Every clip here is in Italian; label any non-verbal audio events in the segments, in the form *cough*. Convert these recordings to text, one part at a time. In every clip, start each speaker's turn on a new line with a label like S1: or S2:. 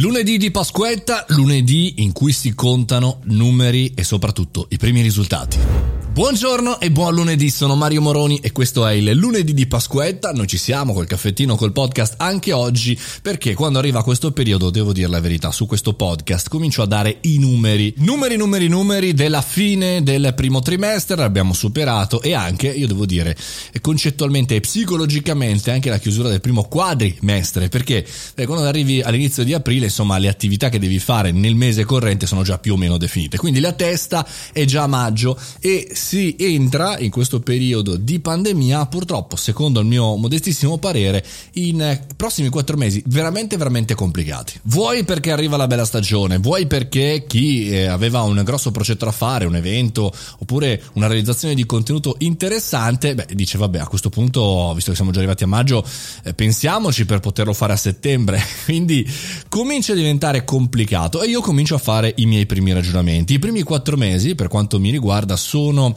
S1: Lunedì di Pasquetta, lunedì in cui si contano numeri e soprattutto i primi risultati. Buongiorno e buon lunedì, sono Mario Moroni e questo è il lunedì di Pasquetta. Noi ci siamo col caffettino, col podcast anche oggi perché quando arriva questo periodo, devo dire la verità, su questo podcast comincio a dare i numeri. Numeri, numeri, numeri della fine del primo trimestre, l'abbiamo superato e anche, io devo dire, concettualmente e psicologicamente anche la chiusura del primo quadrimestre perché eh, quando arrivi all'inizio di aprile, insomma, le attività che devi fare nel mese corrente sono già più o meno definite. Quindi la testa è già maggio e si entra in questo periodo di pandemia, purtroppo, secondo il mio modestissimo parere, in prossimi quattro mesi veramente, veramente complicati. Vuoi perché arriva la bella stagione, vuoi perché chi eh, aveva un grosso progetto da fare, un evento oppure una realizzazione di contenuto interessante, beh, dice vabbè, a questo punto, visto che siamo già arrivati a maggio, eh, pensiamoci per poterlo fare a settembre. *laughs* Quindi comincia a diventare complicato e io comincio a fare i miei primi ragionamenti. I primi quattro mesi, per quanto mi riguarda, sono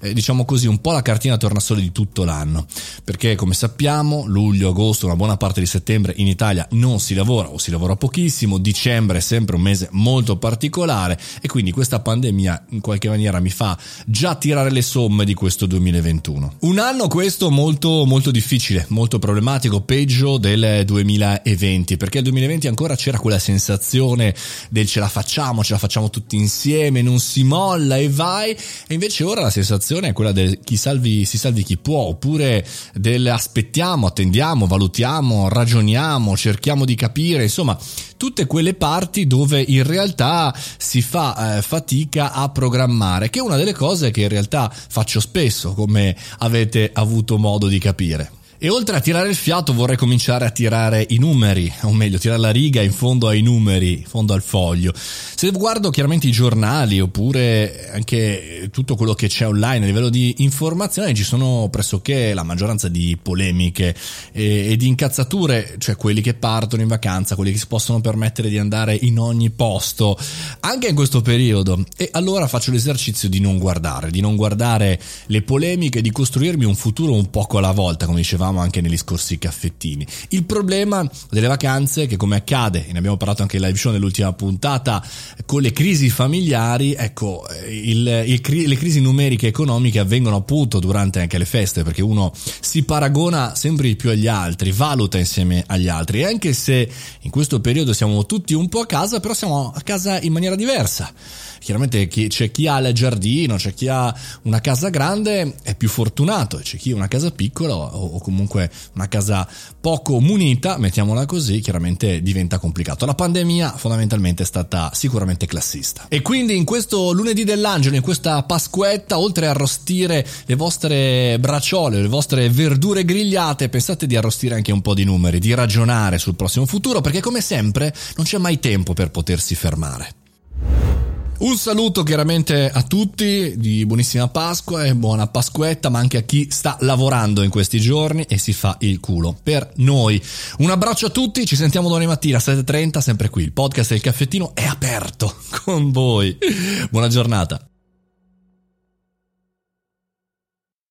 S1: eh, diciamo così, un po' la cartina tornasole di tutto l'anno, perché come sappiamo luglio, agosto, una buona parte di settembre in Italia non si lavora o si lavora pochissimo, dicembre è sempre un mese molto particolare. E quindi questa pandemia in qualche maniera mi fa già tirare le somme di questo 2021. Un anno questo molto molto difficile, molto problematico, peggio del 2020, perché il 2020 ancora c'era quella sensazione del ce la facciamo, ce la facciamo tutti insieme, non si molla e vai, e invece ora la sensazione sensazione è quella del chi salvi, si salvi chi può, oppure del aspettiamo, attendiamo, valutiamo, ragioniamo, cerchiamo di capire, insomma, tutte quelle parti dove in realtà si fa eh, fatica a programmare, che è una delle cose che in realtà faccio spesso, come avete avuto modo di capire. E oltre a tirare il fiato vorrei cominciare a tirare i numeri, o meglio, tirare la riga in fondo ai numeri, in fondo al foglio. Se guardo chiaramente i giornali oppure anche tutto quello che c'è online a livello di informazione, ci sono pressoché la maggioranza di polemiche e, e di incazzature, cioè quelli che partono in vacanza, quelli che si possono permettere di andare in ogni posto, anche in questo periodo. E allora faccio l'esercizio di non guardare, di non guardare le polemiche, di costruirmi un futuro un poco alla volta, come dicevamo dicevamo anche negli scorsi caffettini. Il problema delle vacanze, che come accade, e ne abbiamo parlato anche in live show nell'ultima puntata, con le crisi familiari, ecco, il, il, le crisi numeriche economiche avvengono appunto durante anche le feste, perché uno si paragona sempre di più agli altri, valuta insieme agli altri, e anche se in questo periodo siamo tutti un po' a casa, però siamo a casa in maniera diversa chiaramente c'è chi ha il giardino, c'è chi ha una casa grande è più fortunato, c'è chi ha una casa piccola o, comunque una casa poco munita, mettiamola così, chiaramente diventa complicato. La pandemia fondamentalmente è stata sicuramente classista. E quindi in questo lunedì dell'angelo, in questa pasquetta, oltre a arrostire le vostre bracciole, le vostre verdure grigliate, pensate di arrostire anche un po' di numeri, di ragionare sul prossimo futuro, perché come sempre non c'è mai tempo per potersi fermare. Un saluto chiaramente a tutti di buonissima Pasqua e buona Pasquetta, ma anche a chi sta lavorando in questi giorni e si fa il culo per noi. Un abbraccio a tutti, ci sentiamo domani mattina a 7.30, sempre qui. Il podcast del caffettino è aperto *laughs* con voi. Buona giornata.